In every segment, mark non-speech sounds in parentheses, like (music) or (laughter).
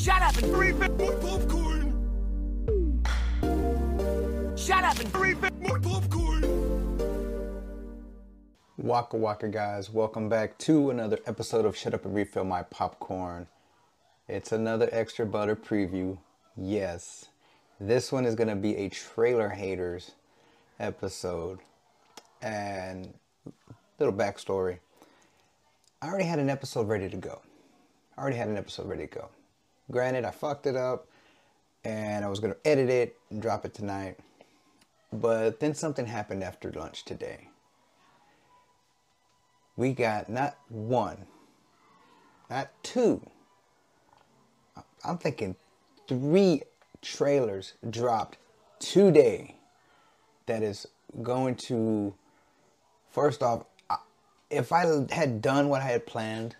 Shut up and Three bit more popcorn. shut up and Three bit more popcorn. Waka Waka guys, welcome back to another episode of Shut Up and Refill My Popcorn. It's another extra butter preview. Yes, this one is going to be a trailer haters episode. And little backstory. I already had an episode ready to go. I already had an episode ready to go. Granted, I fucked it up and I was going to edit it and drop it tonight. But then something happened after lunch today we got not one, not two. I'm thinking three trailers dropped today that is going to, first off, if I had done what I had planned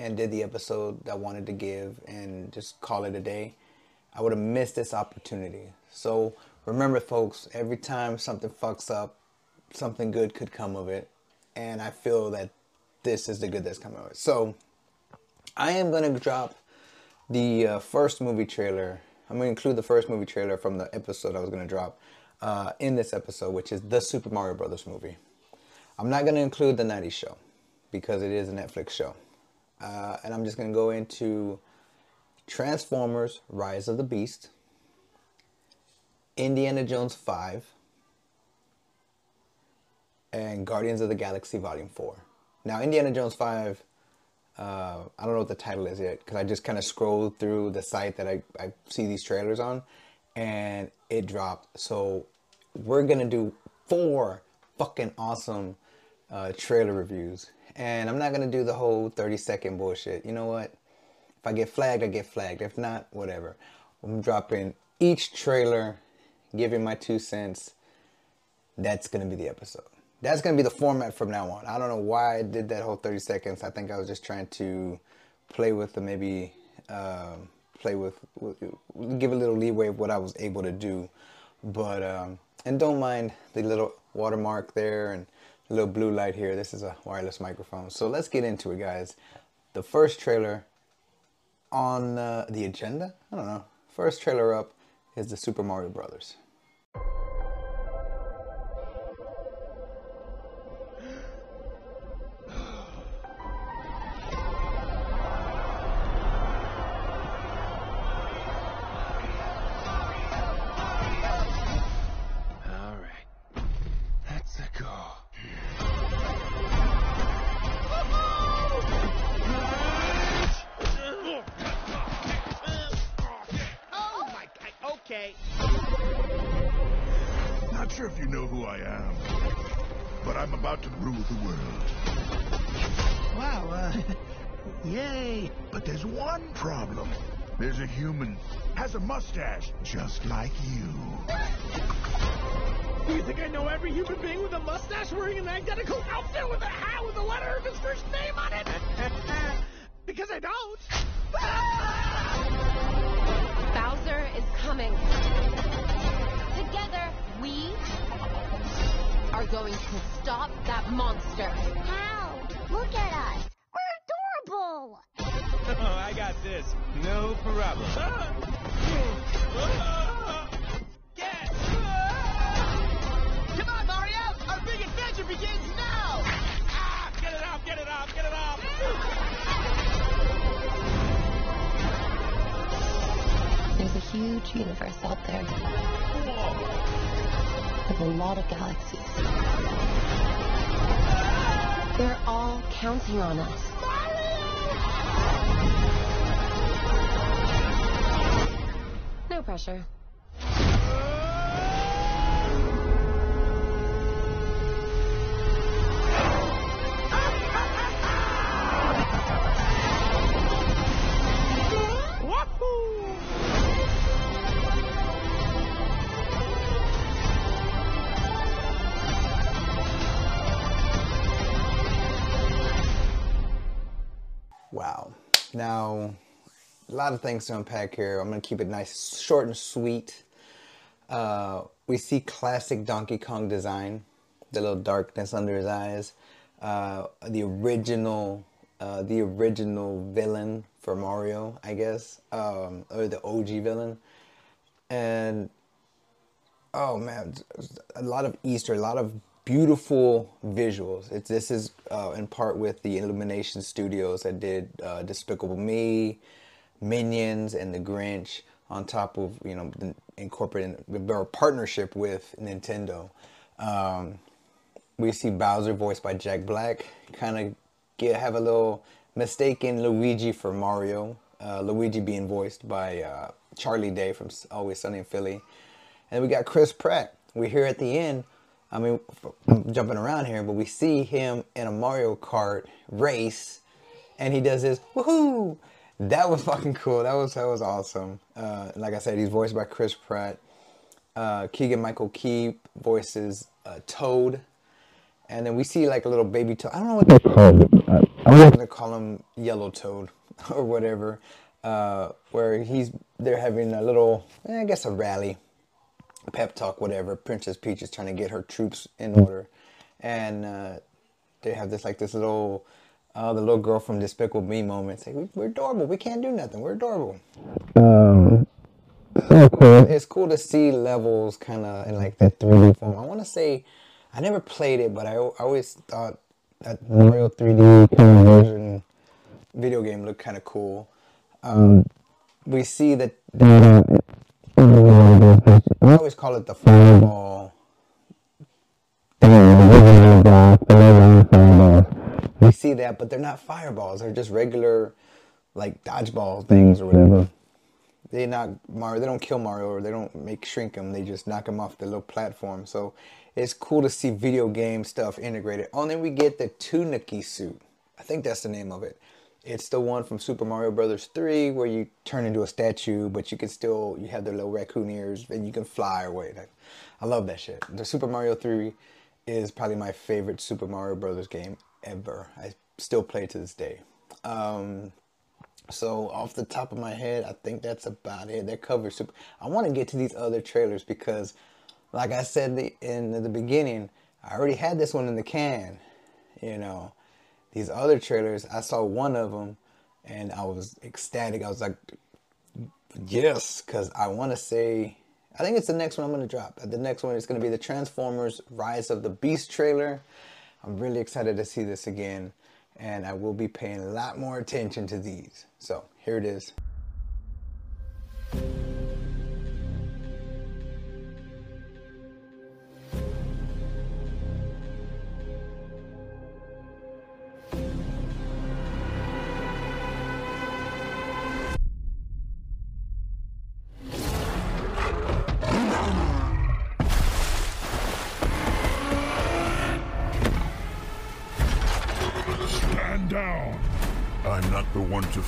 and did the episode that I wanted to give and just call it a day, I would have missed this opportunity. So remember, folks, every time something fucks up, something good could come of it. And I feel that this is the good that's coming of it. So I am going to drop the uh, first movie trailer. I'm going to include the first movie trailer from the episode I was going to drop uh, in this episode, which is the Super Mario Brothers movie. I'm not going to include the 90s show because it is a Netflix show. Uh, and I'm just going to go into Transformers Rise of the Beast, Indiana Jones 5, and Guardians of the Galaxy Volume 4. Now, Indiana Jones 5, uh, I don't know what the title is yet because I just kind of scrolled through the site that I, I see these trailers on and it dropped. So, we're going to do four fucking awesome uh, trailer reviews. And I'm not going to do the whole 30 second bullshit. You know what? If I get flagged, I get flagged. If not, whatever. I'm dropping each trailer, giving my two cents. That's going to be the episode. That's going to be the format from now on. I don't know why I did that whole 30 seconds. I think I was just trying to play with the maybe um play with, with, give a little leeway of what I was able to do. But, um, and don't mind the little watermark there and the little blue light here. This is a wireless microphone. So let's get into it, guys. The first trailer on uh, the agenda, I don't know. First trailer up is the Super Mario Brothers. Like you. You think I know every human being with a mustache wearing an identical outfit with a hat with the letter of his first name on it? (laughs) because I don't. (laughs) Bowser is coming. Together, we are going to stop that monster. How? Look at us. We're adorable. (laughs) Oh, I got this. No problem. Get! Oh. There's a huge universe out there with a lot of galaxies. They're all counting on us. No pressure. A lot of things to unpack here. I'm going to keep it nice, short and sweet. Uh, we see classic Donkey Kong design, the little darkness under his eyes. Uh, the original uh, the original villain for Mario, I guess, um, or the OG villain, and oh man, a lot of Easter, a lot of beautiful visuals. It's this is uh, in part with the Illumination Studios that did uh, Despicable Me, Minions, and The Grinch. On top of you know incorporating our partnership with Nintendo. Um, we see Bowser voiced by Jack Black. Kind of get have a little mistaken Luigi for Mario. Uh, Luigi being voiced by uh, Charlie Day from Always Sunny in Philly. And we got Chris Pratt. We hear at the end. I mean, I'm jumping around here, but we see him in a Mario Kart race, and he does this woohoo. That was fucking cool. That was that was awesome. Uh, like I said, he's voiced by Chris Pratt. Uh, Keegan Michael Key voices uh, Toad, and then we see like a little baby Toad. I don't know what they're called. I'm gonna call him Yellow Toad (laughs) or whatever. Uh, where he's they're having a little, eh, I guess, a rally, pep talk, whatever. Princess Peach is trying to get her troops in order, and uh, they have this like this little. Uh, the little girl from Despicable Me moment say, "We're adorable. We can't do nothing. We're adorable." Um, cool. It's cool to see levels kind of in like that 3D form. I want to say, I never played it, but I, I always thought that real 3D kind of version video game looked kind of cool. Um, we see that. I always call it the fireball. That, but they're not fireballs. They're just regular, like dodgeball things or mm, whatever. Mm-hmm. They knock Mario. They don't kill Mario or they don't make shrink him. They just knock him off the little platform. So it's cool to see video game stuff integrated. Oh, and then we get the Tanooki suit. I think that's the name of it. It's the one from Super Mario Brothers 3 where you turn into a statue, but you can still you have the little raccoon ears and you can fly away. I love that shit. The Super Mario 3 is probably my favorite Super Mario Brothers game ever. I still play to this day. Um, so off the top of my head, I think that's about it. That covers super. I want to get to these other trailers because, like I said the, in the beginning, I already had this one in the can. You know, these other trailers, I saw one of them, and I was ecstatic. I was like, yes, because I want to say. I think it's the next one I'm going to drop. The next one is going to be the Transformers Rise of the Beast trailer. I'm really excited to see this again and I will be paying a lot more attention to these. So here it is.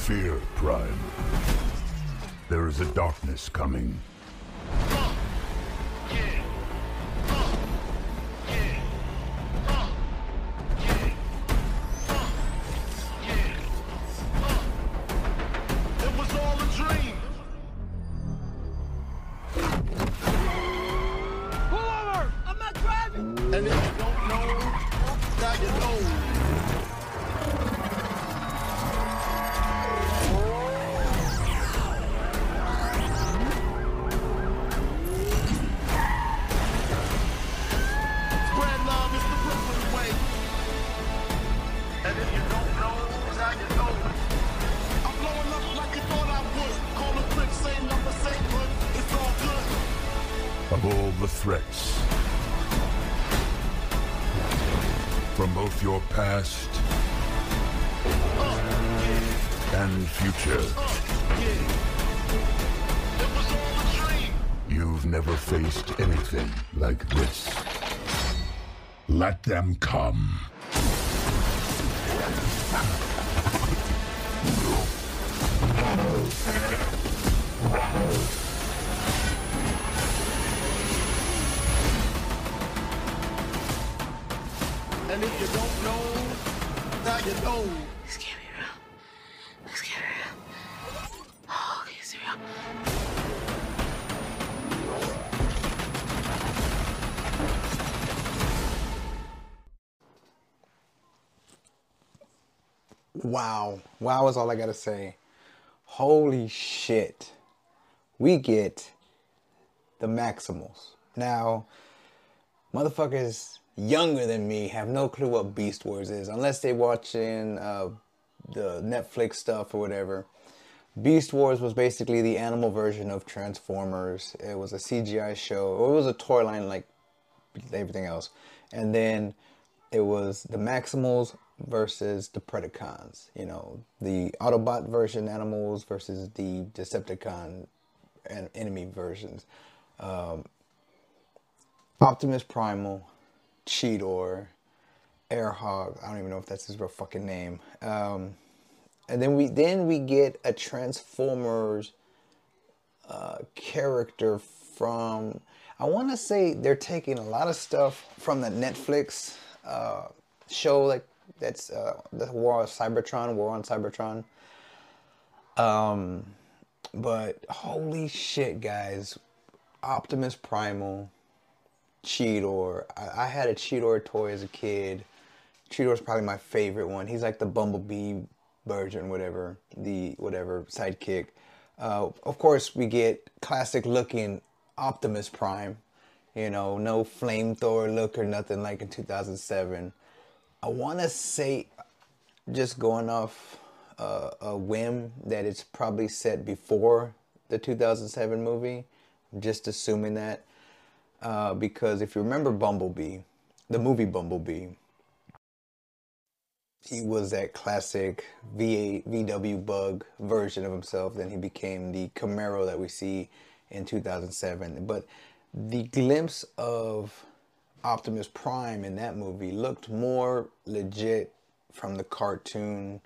Fear, Prime. There is a darkness coming. Your past and future. You've never faced anything like this. Let them come. (laughs) And if you don't know, now you know. This can't be real. This can't be real. Oh, okay, it's real. Wow. Wow is all I gotta say. Holy shit. We get the Maximals. Now, motherfuckers younger than me have no clue what Beast Wars is unless they're watching uh, the Netflix stuff or whatever. Beast Wars was basically the animal version of Transformers. It was a CGI show. It was a toy line like everything else. And then it was the Maximals versus the Predacons. You know, the Autobot version animals versus the Decepticon and enemy versions. Um, Optimus Primal, Cheetor, Airhog. I don't even know if that's his real fucking name. Um, and then we then we get a Transformers uh, character from. I want to say they're taking a lot of stuff from the Netflix uh, show, like that's uh, the War of Cybertron, War on Cybertron. Um, but holy shit, guys! Optimus Primal, Cheetor. I, I had a Cheetor toy as a kid. Cheetor's probably my favorite one. He's like the Bumblebee version, whatever, the whatever sidekick. Uh, of course, we get classic looking Optimus Prime. You know, no flamethrower look or nothing like in 2007. I want to say, just going off uh, a whim, that it's probably set before the 2007 movie. I'm just assuming that. Uh, because if you remember Bumblebee, the movie Bumblebee, he was that classic VA, VW bug version of himself. Then he became the Camaro that we see in 2007. But the glimpse of Optimus Prime in that movie looked more legit from the cartoon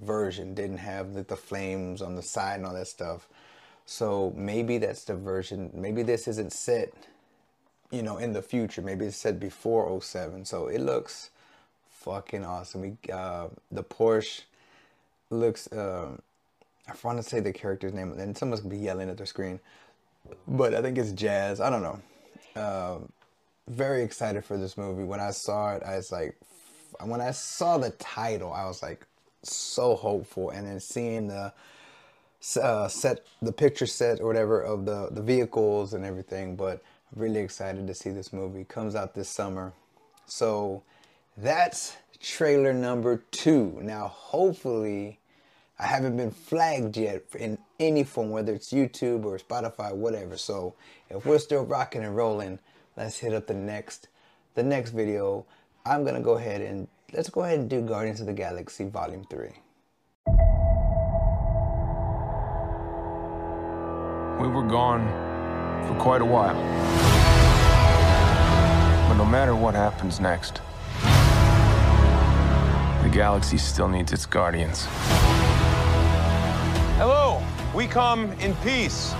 version. Didn't have the, the flames on the side and all that stuff. So maybe that's the version. Maybe this isn't set, you know, in the future. Maybe it said before 07. So it looks fucking awesome. We uh, the Porsche looks. Uh, I want to say the character's name, and someone's gonna be yelling at their screen, but I think it's Jazz. I don't know. Uh, very excited for this movie. When I saw it, I was like, when I saw the title, I was like so hopeful, and then seeing the uh, set, the picture set or whatever of the the vehicles and everything, but really excited to see this movie. Comes out this summer, so that's trailer number two. Now, hopefully, I haven't been flagged yet in any form, whether it's YouTube or Spotify, whatever. So, if we're still rocking and rolling, let's hit up the next, the next video. I'm gonna go ahead and let's go ahead and do Guardians of the Galaxy Volume Three. We were gone for quite a while. But no matter what happens next, the galaxy still needs its guardians. Hello, we come in peace.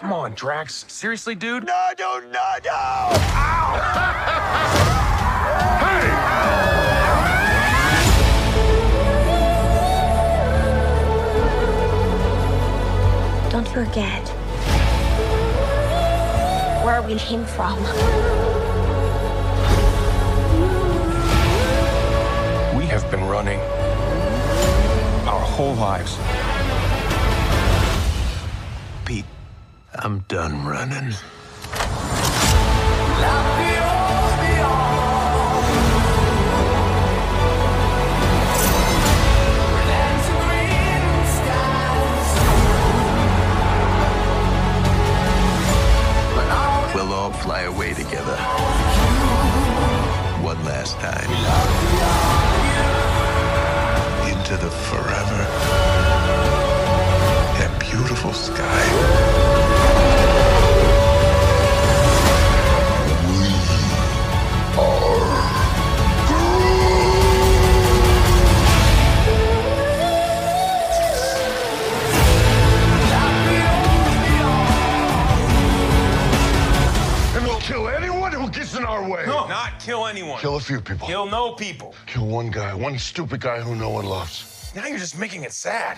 Come on, Drax. Seriously, dude? No, no, no, no! Don't (laughs) forget where we came from. We have been running our whole lives. Pete, I'm done running. Fly away together. One last time. Into the forever. That beautiful sky. Kill a few people. Kill no people. Kill one guy, one stupid guy who no one loves. Now you're just making it sad.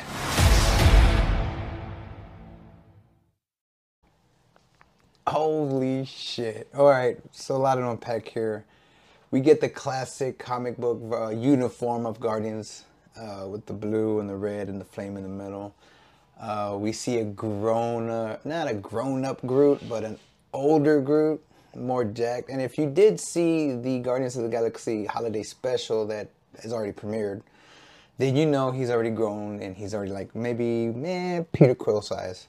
Holy shit. All right, so a lot to unpack here. We get the classic comic book uh, uniform of Guardians uh, with the blue and the red and the flame in the middle. Uh, we see a grown, uh, not a grown up Groot, but an older Groot, more jacked. And if you did see the Guardians of the Galaxy holiday special that has already premiered, then you know he's already grown and he's already like maybe man Peter Quill size.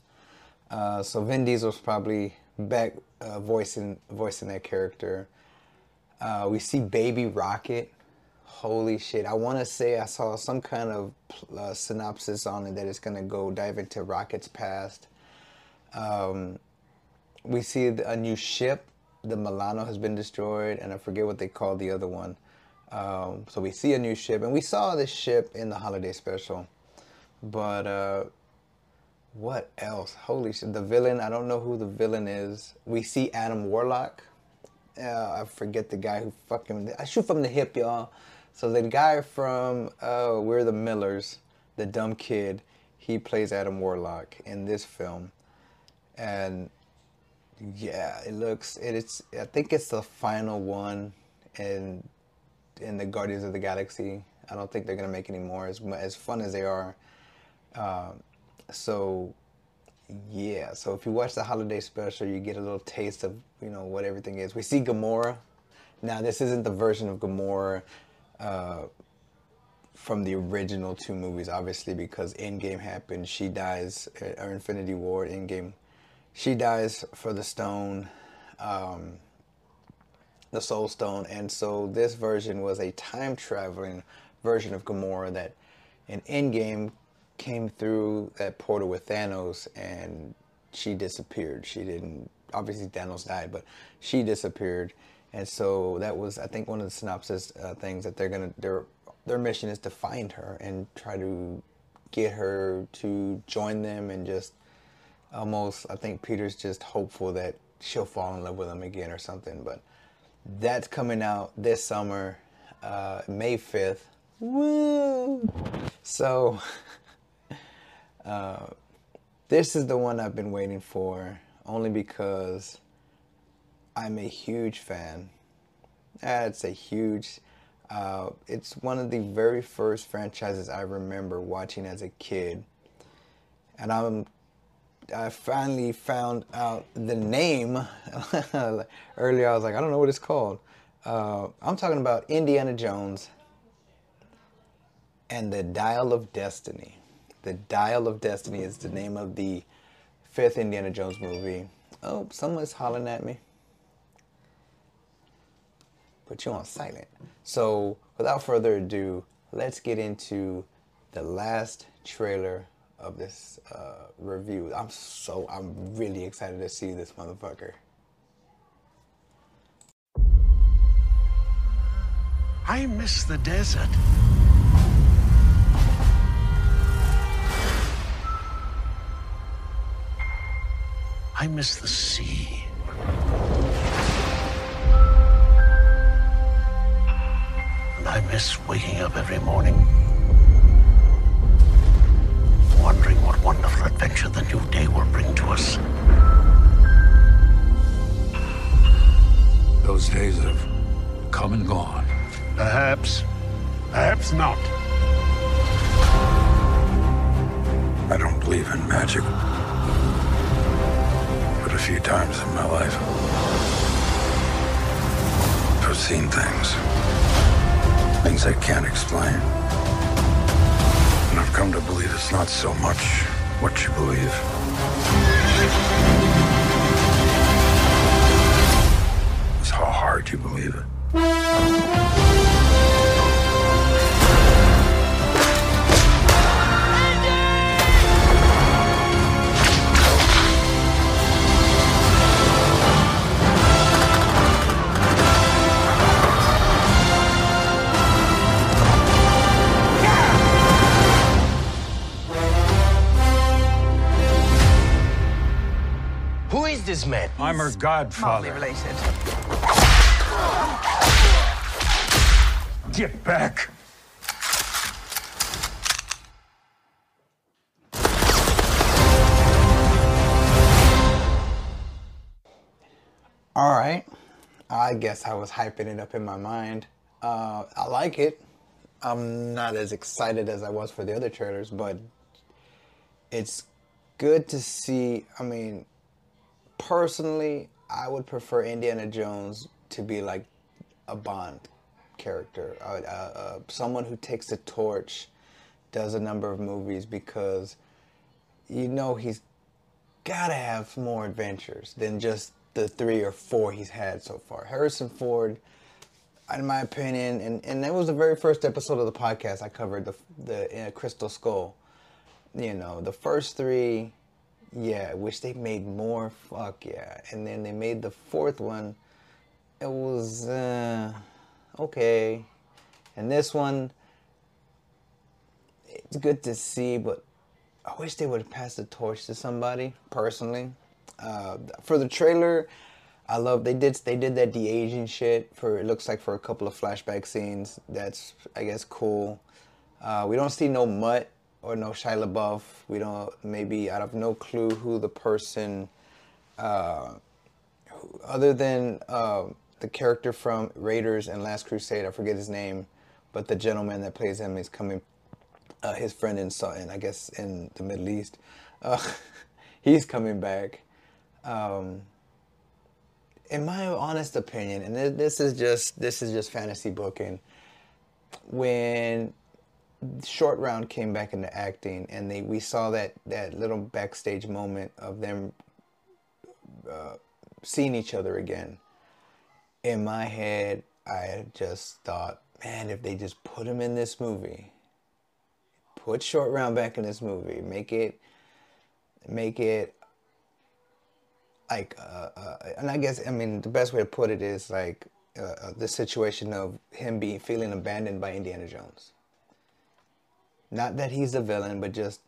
Uh, so Vin Diesel's probably back uh, voicing voicing that character. Uh, we see Baby Rocket. Holy shit! I want to say I saw some kind of uh, synopsis on it that it's gonna go dive into Rocket's past. Um, we see a new ship. The Milano has been destroyed, and I forget what they called the other one. Um, so we see a new ship, and we saw this ship in the holiday special. But uh, what else? Holy shit! The villain. I don't know who the villain is. We see Adam Warlock. Uh, I forget the guy who fucking. I shoot from the hip, y'all. So the guy from uh, We're the Millers, the dumb kid, he plays Adam Warlock in this film, and yeah, it looks. It, it's. I think it's the final one, and in the Guardians of the Galaxy. I don't think they're gonna make any more. As as fun as they are, um, so yeah. So if you watch the holiday special, you get a little taste of you know what everything is. We see Gamora. Now this isn't the version of Gamora uh, from the original two movies, obviously, because Endgame happened. She dies, or Infinity War, Endgame. She dies for the stone. Um, the Soul Stone, and so this version was a time traveling version of Gamora that in Endgame came through that portal with Thanos, and she disappeared. She didn't. Obviously, Thanos died, but she disappeared, and so that was, I think, one of the synopsis uh, things that they're gonna their their mission is to find her and try to get her to join them, and just almost, I think Peter's just hopeful that she'll fall in love with him again or something, but that's coming out this summer, uh, May 5th. Woo! So, (laughs) uh, this is the one I've been waiting for, only because I'm a huge fan. That's a huge. Uh, it's one of the very first franchises I remember watching as a kid, and I'm I finally found out the name (laughs) earlier. I was like, I don't know what it's called. Uh, I'm talking about Indiana Jones and the Dial of Destiny. The Dial of Destiny is the name of the fifth Indiana Jones movie. Oh, someone's hollering at me. Put you on silent. So, without further ado, let's get into the last trailer of this uh, review. I'm so I'm really excited to see this motherfucker. I miss the desert. I miss the sea. And I miss waking up every morning wondering what wonderful adventure the new day will bring to us. Those days have come and gone. Perhaps. Perhaps not. I don't believe in magic. But a few times in my life, I've seen things. Things I can't explain. Come to believe it's not so much what you believe. I'm her godfather. related. Get back! All right. I guess I was hyping it up in my mind. Uh, I like it. I'm not as excited as I was for the other trailers, but it's good to see. I mean, personally, I would prefer Indiana Jones to be like a Bond character, uh, uh, uh, someone who takes the torch, does a number of movies because you know he's got to have more adventures than just the three or four he's had so far. Harrison Ford, in my opinion, and, and that was the very first episode of the podcast I covered the the uh, Crystal Skull. You know, the first three, yeah, I wish they made more. Fuck yeah, and then they made the fourth one. It was uh, okay, and this one, it's good to see, but I wish they would have passed the torch to somebody personally. Uh, for the trailer, I love they did they did that de aging shit for it looks like for a couple of flashback scenes. That's I guess cool. Uh, we don't see no Mutt or no Shia LaBeouf. We don't maybe I have no clue who the person, uh, who, other than uh, the character from Raiders and Last Crusade. I forget his name, but the gentleman that plays him is coming. Uh, his friend in, in I guess in the Middle East. Uh, (laughs) he's coming back. Um, in my honest opinion, and this is just this is just fantasy booking. When Short Round came back into acting, and they we saw that that little backstage moment of them uh, seeing each other again. In my head, I just thought, man, if they just put him in this movie, put Short Round back in this movie, make it, make it like, uh, uh, and I guess I mean the best way to put it is like uh, uh, the situation of him being feeling abandoned by Indiana Jones. Not that he's the villain, but just,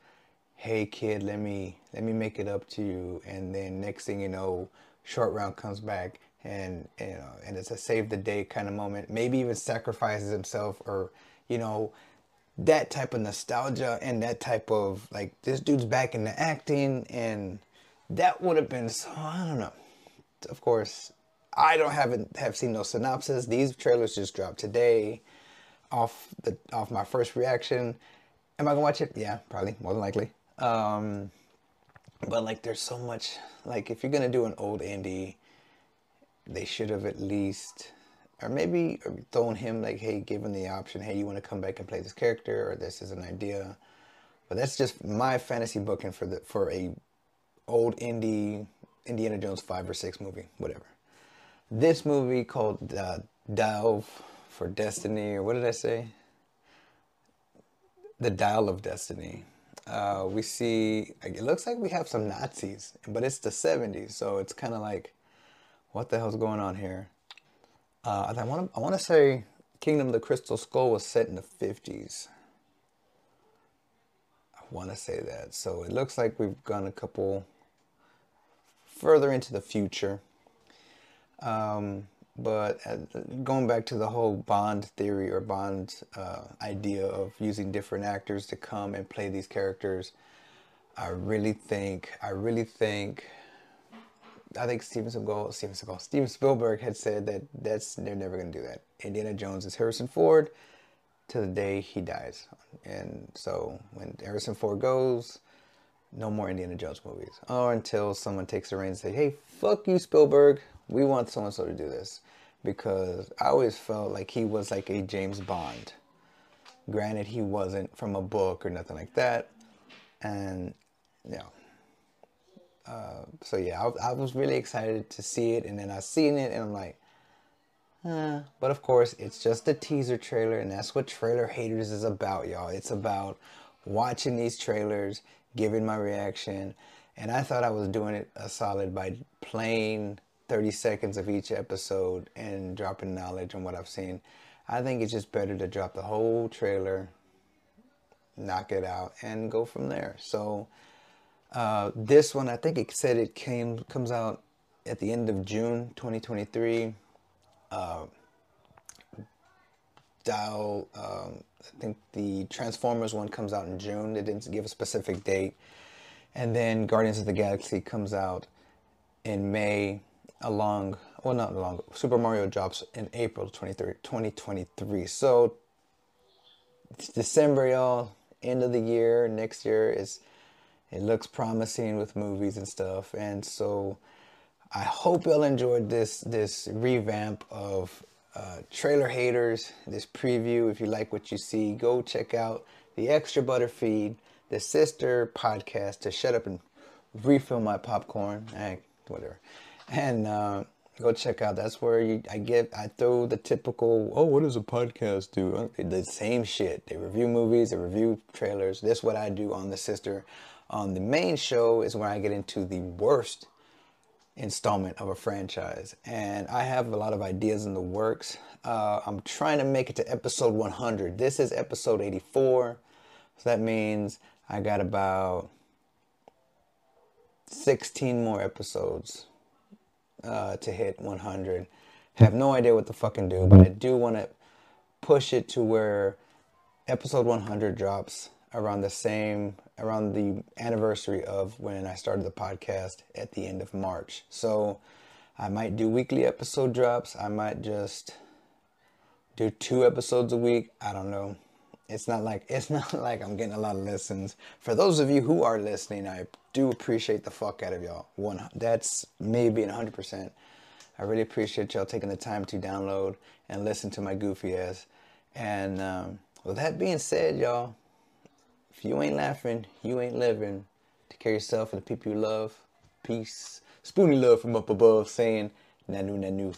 hey kid, let me let me make it up to you, and then next thing you know, short round comes back, and you know, and it's a save the day kind of moment. Maybe even sacrifices himself, or you know, that type of nostalgia and that type of like this dude's back into acting and that would have been so I don't know. Of course, I don't haven't have seen no synopsis. These trailers just dropped today, off the off my first reaction. Am I gonna watch it? Yeah, probably more than likely. Um, but like, there's so much. Like, if you're gonna do an old indie, they should have at least, or maybe thrown him like, hey, given the option, hey, you want to come back and play this character, or this is an idea. But that's just my fantasy booking for the for a old indie Indiana Jones 5 or 6 movie, whatever. This movie called uh, Dial for Destiny, or what did I say? The Dial of Destiny. Uh, we see, it looks like we have some Nazis, but it's the 70s, so it's kind of like, what the hell's going on here? Uh, I want to I want to say Kingdom of the Crystal Skull was set in the 50s. I want to say that. So it looks like we've gone a couple further into the future. Um, but uh, going back to the whole Bond theory or Bond uh, idea of using different actors to come and play these characters, I really think, I really think, I think Steven Seagal, Steven Seagal, Steven Spielberg had said that that's they're never going to do that. Indiana Jones is Harrison Ford to the day he dies, and so when Harrison Ford goes, no more Indiana Jones movies. Or until someone takes the reins and say, hey, fuck you, Spielberg. We want so and so to do this. Because I always felt like he was like a James Bond. Granted, he wasn't from a book or nothing like that. And, you know. Uh, so yeah, I, I, was really excited to see it. And then I seen it and I'm like, uh, but of course, it's just a teaser trailer, and that's what trailer haters is about, y'all. It's about watching these trailers giving my reaction. And I thought I was doing it a solid by playing 30 seconds of each episode and dropping knowledge on what I've seen. I think it's just better to drop the whole trailer, knock it out, and go from there. So uh, this one, I think it said it came comes out at the end of June 2023. Uh, dial. Um, I think the Transformers one comes out in June. They didn't give a specific date. And then Guardians of the Galaxy comes out in May, along well, not long. Super Mario drops in April 23, 2023. So it's December, y'all. End of the year. Next year is it looks promising with movies and stuff. And so I hope y'all enjoyed this this revamp of uh, trailer haters. This preview. If you like what you see, go check out the Extra Butter feed, the sister podcast to shut up and refill my popcorn. Eh, whatever. And uh, go check out. That's where you, I get, I throw the typical, oh, what does a podcast do? The same shit. They review movies, they review trailers. This is what I do on the sister. On the main show is where I get into the worst installment of a franchise. And I have a lot of ideas in the works. Uh, I'm trying to make it to episode 100. This is episode 84. So that means I got about 16 more episodes uh, to hit 100. Have no idea what to fucking do, but I do want to push it to where episode 100 drops around the same around the anniversary of when I started the podcast at the end of March. So I might do weekly episode drops. I might just do two episodes a week. I don't know. It's not like it's (laughs) not like I'm getting a lot of listens. For those of you who are listening, I do appreciate the fuck out of y'all. One, that's me being 100%. I really appreciate y'all taking the time to download and listen to my goofy ass. And um, with that being said, y'all, if you ain't laughing, you ain't living. Take care of yourself and the people you love. Peace. Spoony love from up above saying, Nanu Nanu.